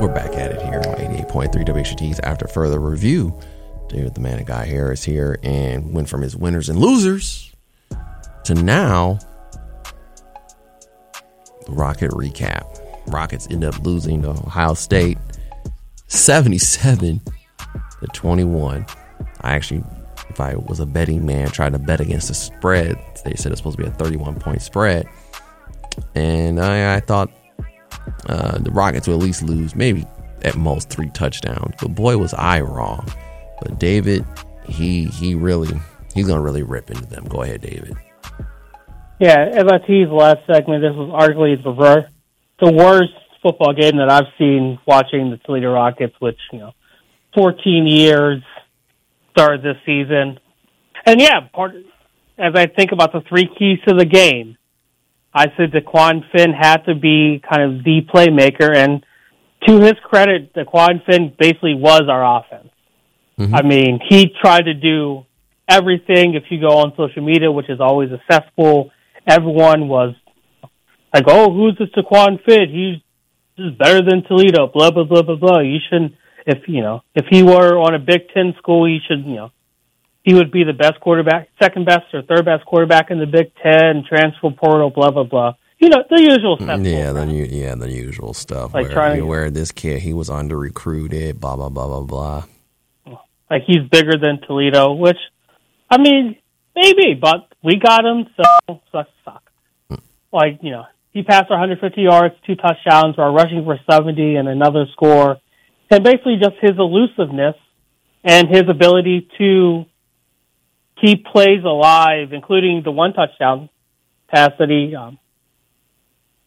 We're back at it here on 88.3 WXUT's after further review. David the Man and Guy Harris here and went from his winners and losers to now the Rocket recap. Rockets end up losing to Ohio State 77 to 21. I actually, if I was a betting man, tried to bet against the spread. They said it's supposed to be a 31 point spread. And I, I thought uh, the Rockets will at least lose maybe at most three touchdowns. But boy, was I wrong. But David, he he really he's gonna really rip into them. Go ahead, David. Yeah, as I teased last segment, this was arguably the wor- the worst football game that I've seen watching the Toledo Rockets, which you know, 14 years started this season, and yeah, part as I think about the three keys to the game, I said Dequan Finn had to be kind of the playmaker, and to his credit, Dequan Finn basically was our offense. Mm-hmm. I mean, he tried to do everything. If you go on social media, which is always accessible, everyone was like, "Oh, who's this Dequan Finn? He's just better than Toledo." Blah blah blah blah blah. You shouldn't. If you know, if he were on a Big Ten school, he should. You know, he would be the best quarterback, second best or third best quarterback in the Big Ten. Transfer portal. Blah blah blah. You know, the usual stuff. Mm, yeah, the yeah the usual stuff. Like where, trying to- where this kid he was under recruited. Blah blah blah blah blah. Like he's bigger than Toledo, which I mean, maybe, but we got him, so sucks suck. Like you know, he passed for 150 yards, two touchdowns, while rushing for 70 and another score, and basically just his elusiveness and his ability to keep plays alive, including the one touchdown pass that he, um,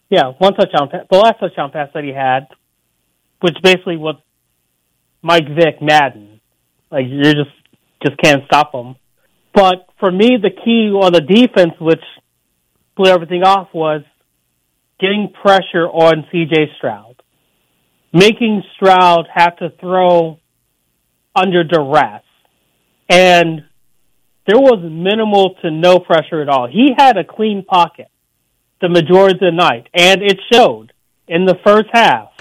yeah, one touchdown, the last touchdown pass that he had, which basically was Mike Vick Madden. Like you just just can't stop them. But for me, the key on the defense, which blew everything off, was getting pressure on C.J. Stroud, making Stroud have to throw under duress, and there was minimal to no pressure at all. He had a clean pocket the majority of the night, and it showed in the first half.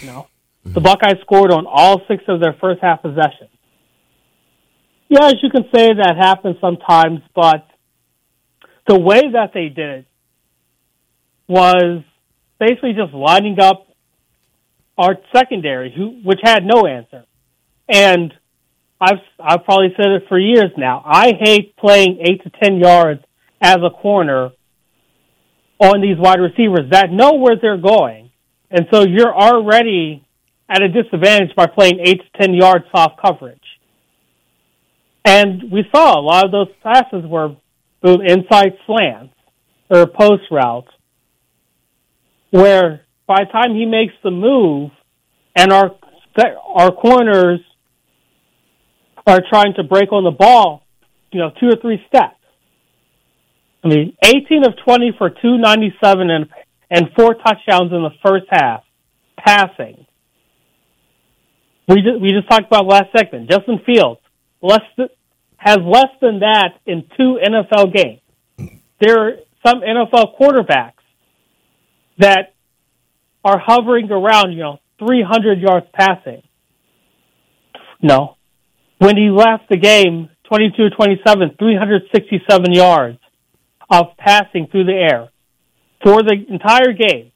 You know, the mm-hmm. Buckeyes scored on all six of their first half possessions. Yes, you can say that happens sometimes, but the way that they did it was basically just lining up our secondary, who which had no answer. And I've I've probably said it for years now. I hate playing eight to ten yards as a corner on these wide receivers that know where they're going, and so you're already at a disadvantage by playing eight to ten yards soft coverage. And we saw a lot of those passes were both inside slants or post routes, where by the time he makes the move, and our our corners are trying to break on the ball, you know, two or three steps. I mean, 18 of 20 for 297 and and four touchdowns in the first half, passing. We just, we just talked about last segment. Justin Fields less th- has less than that in two NFL games. There are some NFL quarterbacks that are hovering around, you know, 300 yards passing. No. When he left the game, 22 27, 367 yards of passing through the air for the entire game.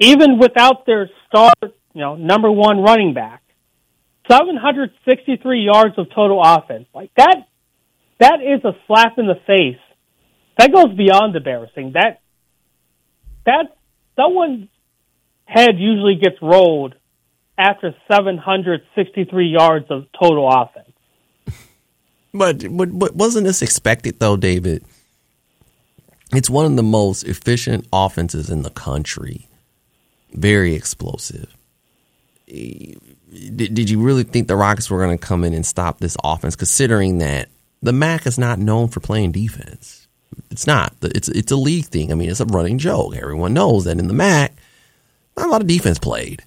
Even without their star, you know, number one running back. 763 yards of total offense. Like that, that is a slap in the face. That goes beyond embarrassing. That, that, someone head usually gets rolled after 763 yards of total offense. But, but but wasn't this expected though, David? It's one of the most efficient offenses in the country. Very explosive. Did, did you really think the Rockets were going to come in and stop this offense, considering that the MAC is not known for playing defense? It's not. It's it's a league thing. I mean, it's a running joke. Everyone knows that in the MAC, not a lot of defense played.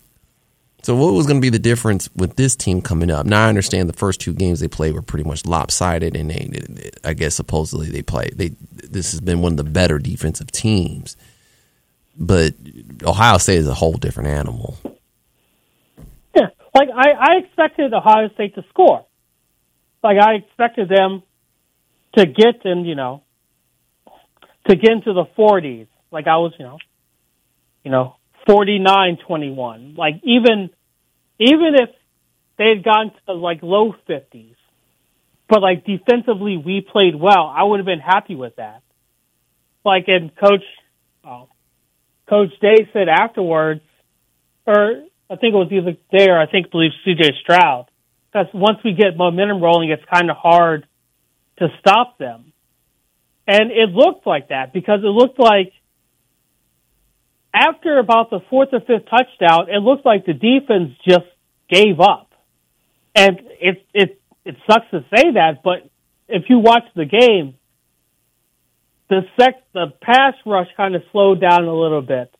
So what was going to be the difference with this team coming up? Now I understand the first two games they played were pretty much lopsided, and they, I guess supposedly they play. They this has been one of the better defensive teams, but Ohio State is a whole different animal. Yeah, like I, I expected Ohio State to score. Like I expected them to get in, you know, to get into the 40s. Like I was, you know, you know, 49-21. Like even even if they had gone to like low 50s, but like defensively we played well, I would have been happy with that. Like and coach oh, Coach Day said afterwards, or I think it was either Day or I think believe CJ Stroud, because once we get momentum rolling, it's kind of hard to stop them. And it looked like that because it looked like after about the fourth or fifth touchdown, it looked like the defense just gave up. And it it it sucks to say that, but if you watch the game, the sec the pass rush kind of slowed down a little bit.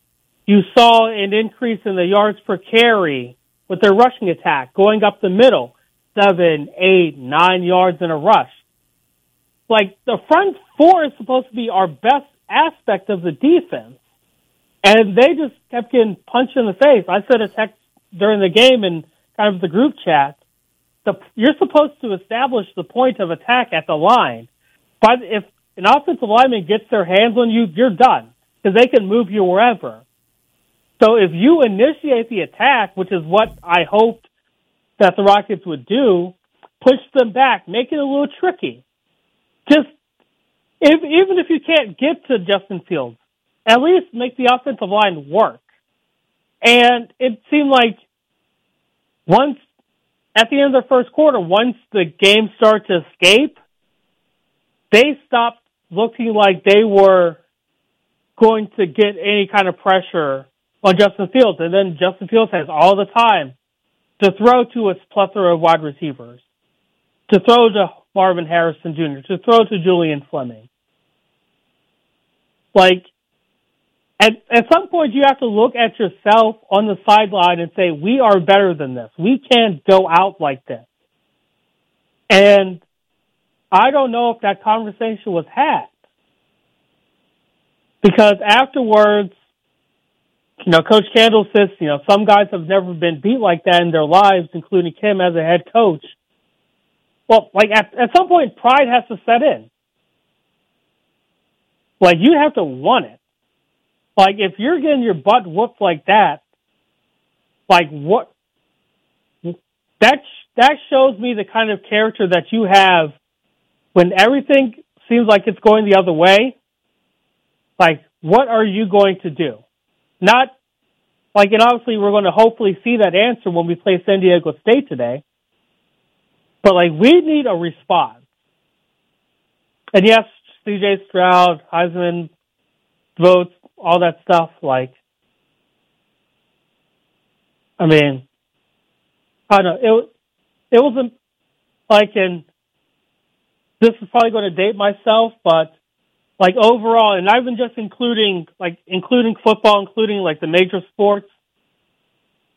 You saw an increase in the yards per carry with their rushing attack going up the middle, seven, eight, nine yards in a rush. Like the front four is supposed to be our best aspect of the defense. And they just kept getting punched in the face. I said a text during the game and kind of the group chat. The, you're supposed to establish the point of attack at the line. But if an offensive lineman gets their hands on you, you're done because they can move you wherever. So if you initiate the attack, which is what I hoped that the Rockets would do, push them back, make it a little tricky. Just if, even if you can't get to Justin Fields, at least make the offensive line work. And it seemed like once at the end of the first quarter, once the game started to escape, they stopped looking like they were going to get any kind of pressure on Justin Fields. And then Justin Fields has all the time to throw to its plethora of wide receivers, to throw to Marvin Harrison Jr., to throw to Julian Fleming. Like, at, at some point you have to look at yourself on the sideline and say, we are better than this. We can't go out like this. And I don't know if that conversation was had. Because afterwards, you know, Coach Candle says, you know, some guys have never been beat like that in their lives, including Kim as a head coach. Well, like at, at some point, pride has to set in. Like you have to want it. Like if you're getting your butt whooped like that, like what? That that shows me the kind of character that you have when everything seems like it's going the other way. Like what are you going to do? Not like, and obviously we're going to hopefully see that answer when we play San Diego State today. But like, we need a response. And yes, CJ Stroud, Heisman votes, all that stuff. Like, I mean, I don't know. It it wasn't like in. This is probably going to date myself, but like overall, and I've been just including like including football, including like the major sports.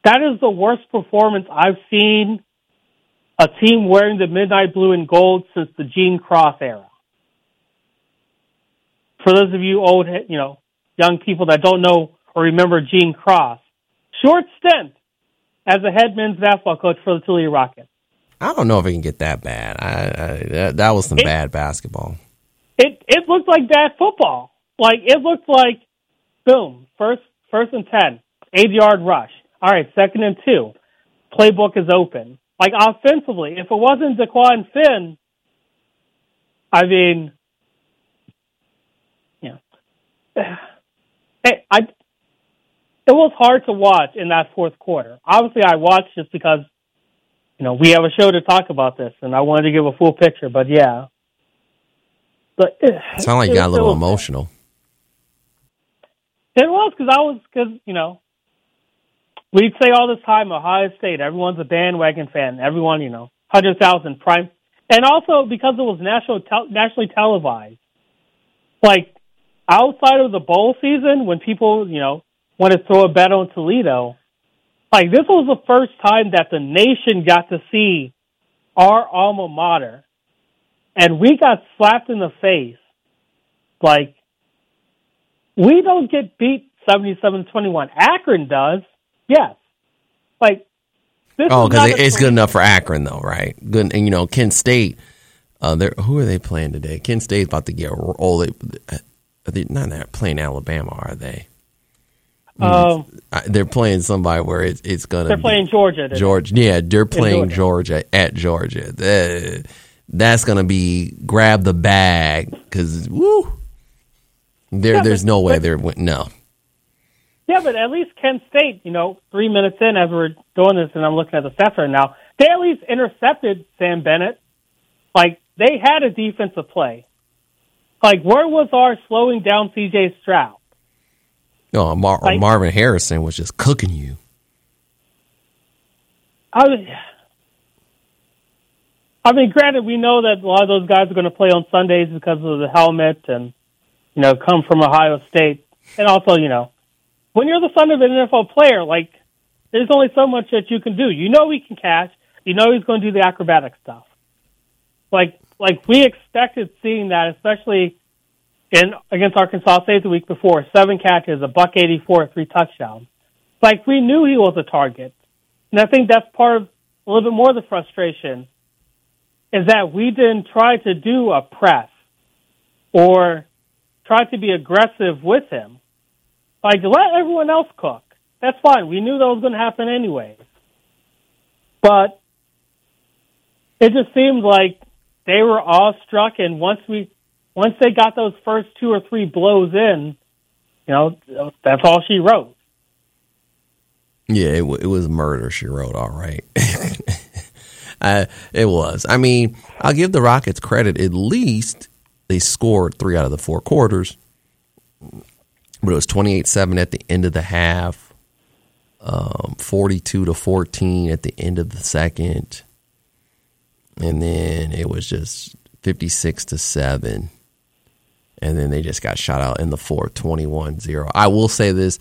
That is the worst performance I've seen a team wearing the midnight blue and gold since the Gene Cross era for those of you old, you know, young people that don't know or remember Gene Cross, short stint as a head men's basketball coach for the Toledo Rockets. I don't know if it can get that bad. I, I that, that, was some it, bad basketball. It it looked like bad football. Like it looked like, boom, first first and ten, eight yard rush. All right, second and two, playbook is open. Like offensively, if it wasn't Dequan Finn, I mean, hey, I it was hard to watch in that fourth quarter. Obviously, I watched just because you know we have a show to talk about this, and I wanted to give a full picture. But yeah, but eh, it, Sound like you got a little emotional. It was because I was because you know we'd say all this time Ohio State. Everyone's a bandwagon fan. Everyone, you know, hundred thousand prime, and also because it was national tel- nationally televised. Like outside of the bowl season, when people you know want to throw a bet on Toledo, like this was the first time that the nation got to see our alma mater, and we got slapped in the face. Like we don't get beat 77-21. Akron does, yes. Like this Oh, because it's good enough for Akron, though, right? Good, and you know, Kent State. Uh, who are they playing today? Kent State's about to get oh, they, are not they're playing Alabama, are they? Um, They're playing somebody where it's it's gonna. they're be- playing Georgia. Georgia. Yeah, they're playing Georgia. Georgia at Georgia. That- that's gonna be grab the bag because woo. There, Yeah, there's but- no way but- they're no. Yeah, but at least Kent State, you know, three minutes in as we're doing this, and I'm looking at the stats right now, they at least intercepted Sam Bennett. Like they had a defensive play. Like where was our slowing down C.J. Stroud? No, Mar- Like- Marvin Harrison was just cooking you. I was, I mean, granted, we know that a lot of those guys are going to play on Sundays because of the helmet and, you know, come from Ohio State. And also, you know, when you're the son of an NFL player, like, there's only so much that you can do. You know he can catch. You know he's going to do the acrobatic stuff. Like, like we expected seeing that, especially in against Arkansas State the week before. Seven catches, a buck eighty-four, three touchdowns. Like we knew he was a target. And I think that's part of a little bit more of the frustration is that we didn't try to do a press or try to be aggressive with him. Like, let everyone else cook. That's fine. We knew that was going to happen anyway. But it just seemed like they were awestruck, and once we, once they got those first two or three blows in, you know, that's all she wrote. Yeah, it, w- it was murder. She wrote, all right. it was. I mean, I'll give the Rockets credit. At least they scored three out of the four quarters. But it was 28 7 at the end of the half, um, 42 to 14 at the end of the second. And then it was just 56 to 7. And then they just got shot out in the fourth, 21 0. I will say this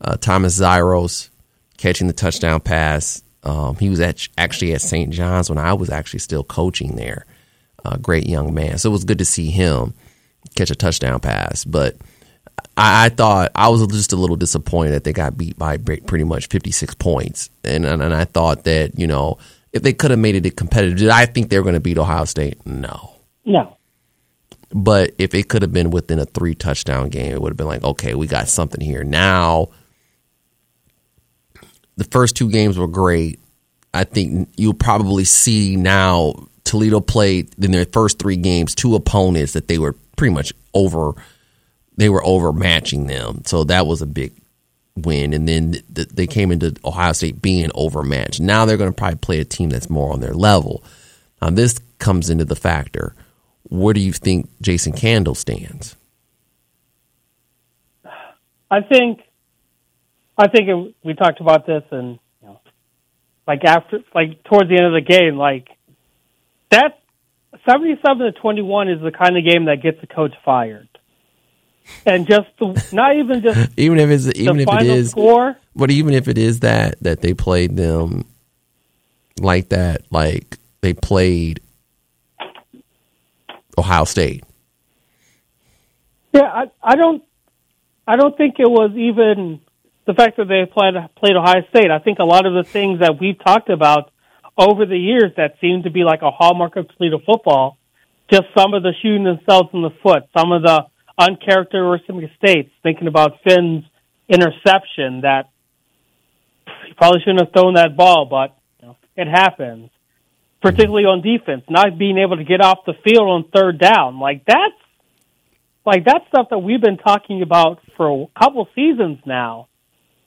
uh, Thomas Zyros catching the touchdown pass. Um, he was at, actually at St. John's when I was actually still coaching there. Uh, great young man. So it was good to see him catch a touchdown pass. But I, I thought I was just a little disappointed that they got beat by pretty much 56 points. And, and, and I thought that, you know, if they could have made it competitive, did I think they were going to beat Ohio State? No. No. But if it could have been within a three touchdown game, it would have been like, okay, we got something here. Now, the first two games were great. I think you'll probably see now Toledo played in their first three games two opponents that they were pretty much over. They were overmatching them, so that was a big win. And then th- they came into Ohio State being overmatched. Now they're going to probably play a team that's more on their level. Now this comes into the factor. Where do you think Jason Candle stands? I think, I think it, we talked about this, and you know, like after, like towards the end of the game, like that seventy-seven to twenty-one is the kind of game that gets the coach fired, and just the, not even just Even if it's even if it is, score. but even if it is that that they played them like that, like they played Ohio State. Yeah, I, I don't, I don't think it was even the fact that they played played Ohio State. I think a lot of the things that we've talked about over the years that seem to be like a hallmark of Toledo football, just some of the shooting themselves in the foot, some of the uncharacteristic mistakes, thinking about Finn's interception that he probably shouldn't have thrown that ball, but it happens. Particularly on defense, not being able to get off the field on third down, like that's like that's stuff that we've been talking about for a couple seasons now.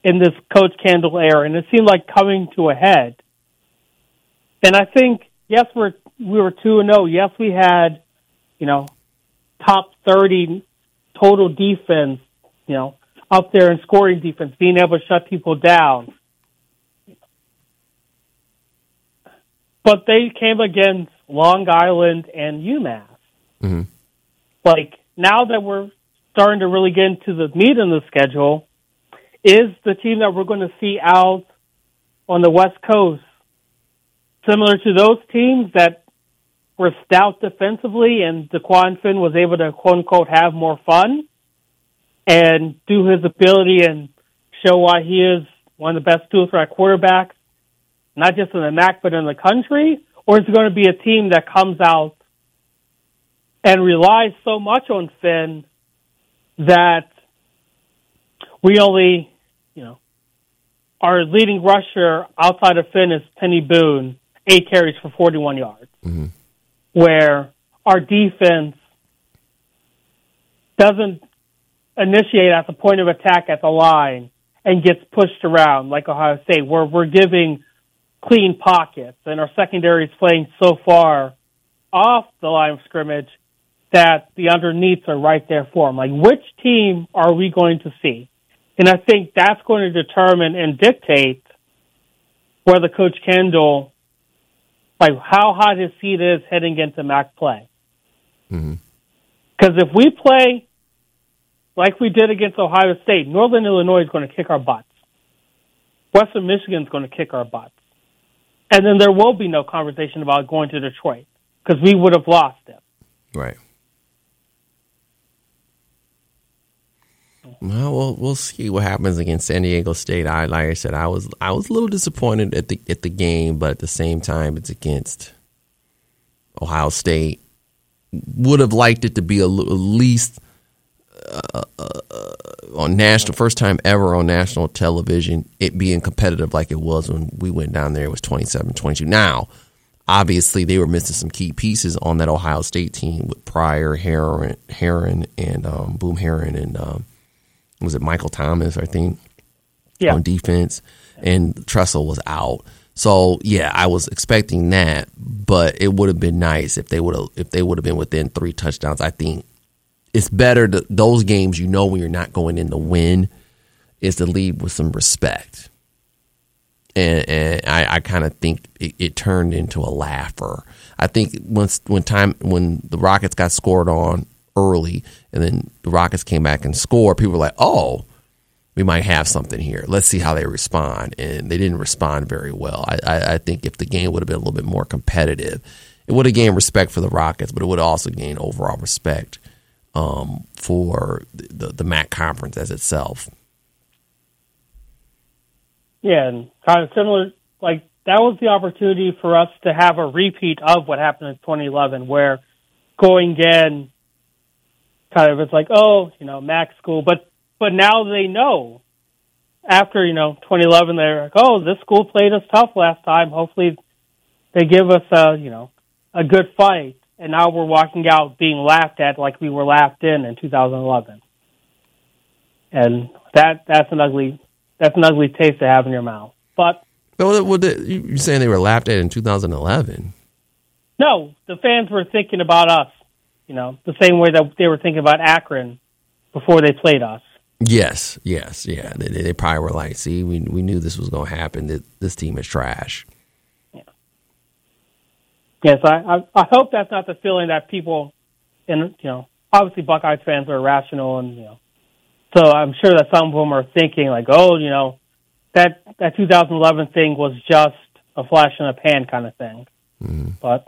in this Coach Candle era, and it seemed like coming to a head. And I think, yes, we're we were two and zero. Yes, we had, you know, top thirty total defense. You know, up there in scoring defense, being able to shut people down. But they came against Long Island and UMass. Mm-hmm. Like now that we're starting to really get into the meat of the schedule, is the team that we're going to see out on the West Coast similar to those teams that were stout defensively and DeQuan Finn was able to quote unquote have more fun and do his ability and show why he is one of the best dual threat quarterbacks, not just in the MAC but in the country? Or is it going to be a team that comes out and relies so much on Finn that we only, you know, our leading rusher outside of Finn is Peny Boone, eight carries for 41 yards, Mm-hmm. Where our defense doesn't initiate at the point of attack at the line and gets pushed around like Ohio State, where we're giving clean pockets and our secondary is playing so far off the line of scrimmage that the underneaths are right there for them. Like, which team are we going to see? And I think that's going to determine and dictate whether Coach Candle, like, how hot his seat is heading into MAC play. Mm-hmm. Because if we play like we did against Ohio State, Northern Illinois is going to kick our butts. Western Michigan is going to kick our butts. And then there will be no conversation about going to Detroit because we would have lost it. Right. Well, we'll we'll see what happens against San Diego State. I like I said, I was I was a little disappointed at the at the game, but at the same time, it's against Ohio State. Would have liked it to be a, at least uh, uh, on national first time ever on national television. It being competitive like it was when we went down there. It was 27-22. Now, obviously, they were missing some key pieces on that Ohio State team with Pryor, Herron, Herron, and um, Boom Herron, and um, was it Michael Thomas? I think Yeah. on defense, and Tressel was out. So yeah, I was expecting that, but it would have been nice if they would have if they would have been within three touchdowns. I think it's better to those games you know when you're not going in to win is to leave with some respect. And, and I, I kind of think it, it turned into a laugher. I think once when time when the Rockets got scored on early, and then the Rockets came back and scored, people were like, "Oh, we might have something here. Let's see how they respond." And they didn't respond very well. I, I, I think if the game would have been a little bit more competitive, it would have gained respect for the Rockets, but it would also gain overall respect um, for the, the MAC conference as itself. Yeah, and kind of similar, like that was the opportunity for us to have a repeat of what happened in 2011, where going in, kind of it's like, oh, you know, MAC school, but but now they know. After you know 2011, they're like, oh, this school played us tough last time. Hopefully, they give us a you know a good fight. And now we're walking out being laughed at like we were laughed in in 2011. And that that's an ugly that's an ugly taste to have in your mouth. But Well, what the, you- you're saying they were laughed at in 2011? no, the fans were thinking about us, you know, the same way that they were thinking about Akron before they played us. Yes, yes, yeah. They, they probably were like, "See, we we knew this was going to happen. That this team is trash." Yeah. Yes, I, I I hope that's not the feeling that people, and you know, obviously Buckeyes fans are irrational, and you know, so I'm sure that some of them are thinking like, oh, you know, that that 2011 thing was just a flash in the pan kind of thing. Mm-hmm. But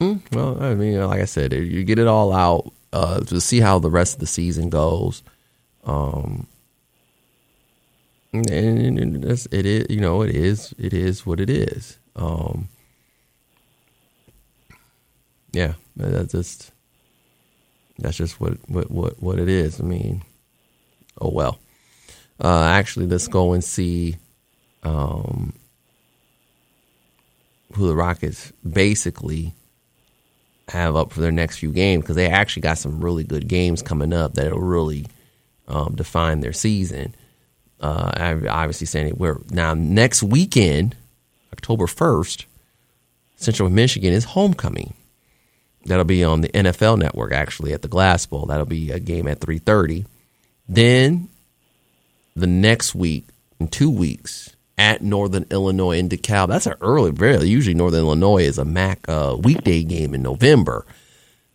Mm, well, I mean, like I said, you get it all out uh, to see how the rest of the season goes. Um, and, and it is, you know, it is, it is what it is. Um, yeah, that's just that's just what what what what it is. I mean, oh well. Uh, actually, let's go and see um, who the Rockets basically have up for their next few games because they actually got some really good games coming up that'll really um, define their season. Uh, I- obviously, saying it where now next weekend, October first, Central Michigan is homecoming. That'll be on the NFL Network, actually, at the Glass Bowl. That'll be a game at three thirty. Then the next week, in two weeks, at Northern Illinois in DeKalb. That's an early, very usually Northern Illinois is a MAC uh, weekday game in November.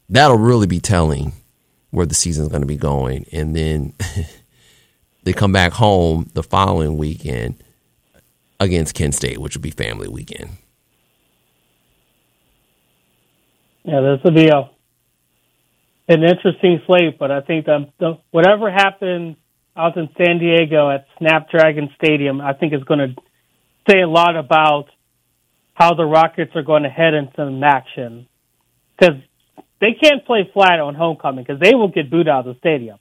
That'll really be telling where the season's going to be going. And then they come back home the following weekend against Kent State, which will be family weekend. Yeah, will be a an interesting slate, but I think that whatever happens out in San Diego at Snapdragon Stadium, I think is going to say a lot about how the Rockets are going to head into some action because they can't play flat on homecoming because they will get booed out of the stadium.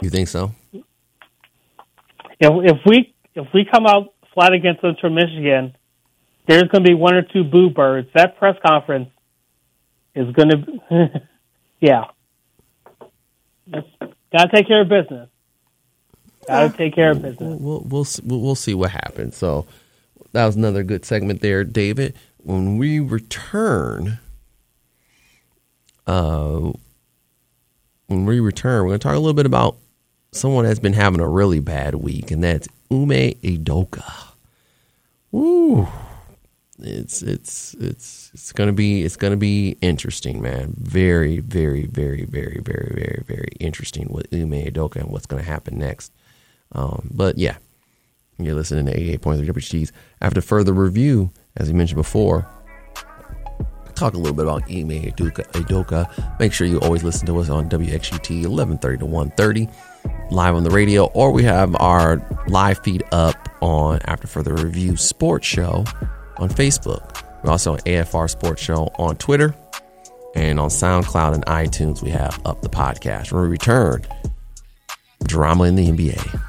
You think so? If, if we if we come out flat against Central Michigan, there's going to be one or two boo birds. That press conference is going to, yeah, gotta take care of business. Gotta take care of business. We'll we'll we'll we'll see what happens. So that was another good segment there, David. When we return, uh, when we return, we're going to talk a little bit about someone that's been having a really bad week, and that's Ime Udoka. Woo! It's it's it's it's gonna be it's gonna be interesting, man. Very very very very very very very interesting with Ime Udoka and what's gonna happen next. Um, but yeah, you're listening to 88.3 WXUT's. After further review, as we mentioned before, talk a little bit about Ime Udoka. Udoka. Make sure you always listen to us on WXUT 1130 to 130 live on the radio, or we have our live feed up on After Further Review Sports Show on Facebook. We're also on AFR Sports Show on Twitter and on SoundCloud and iTunes. We have up the podcast. When we return, drama in the NBA.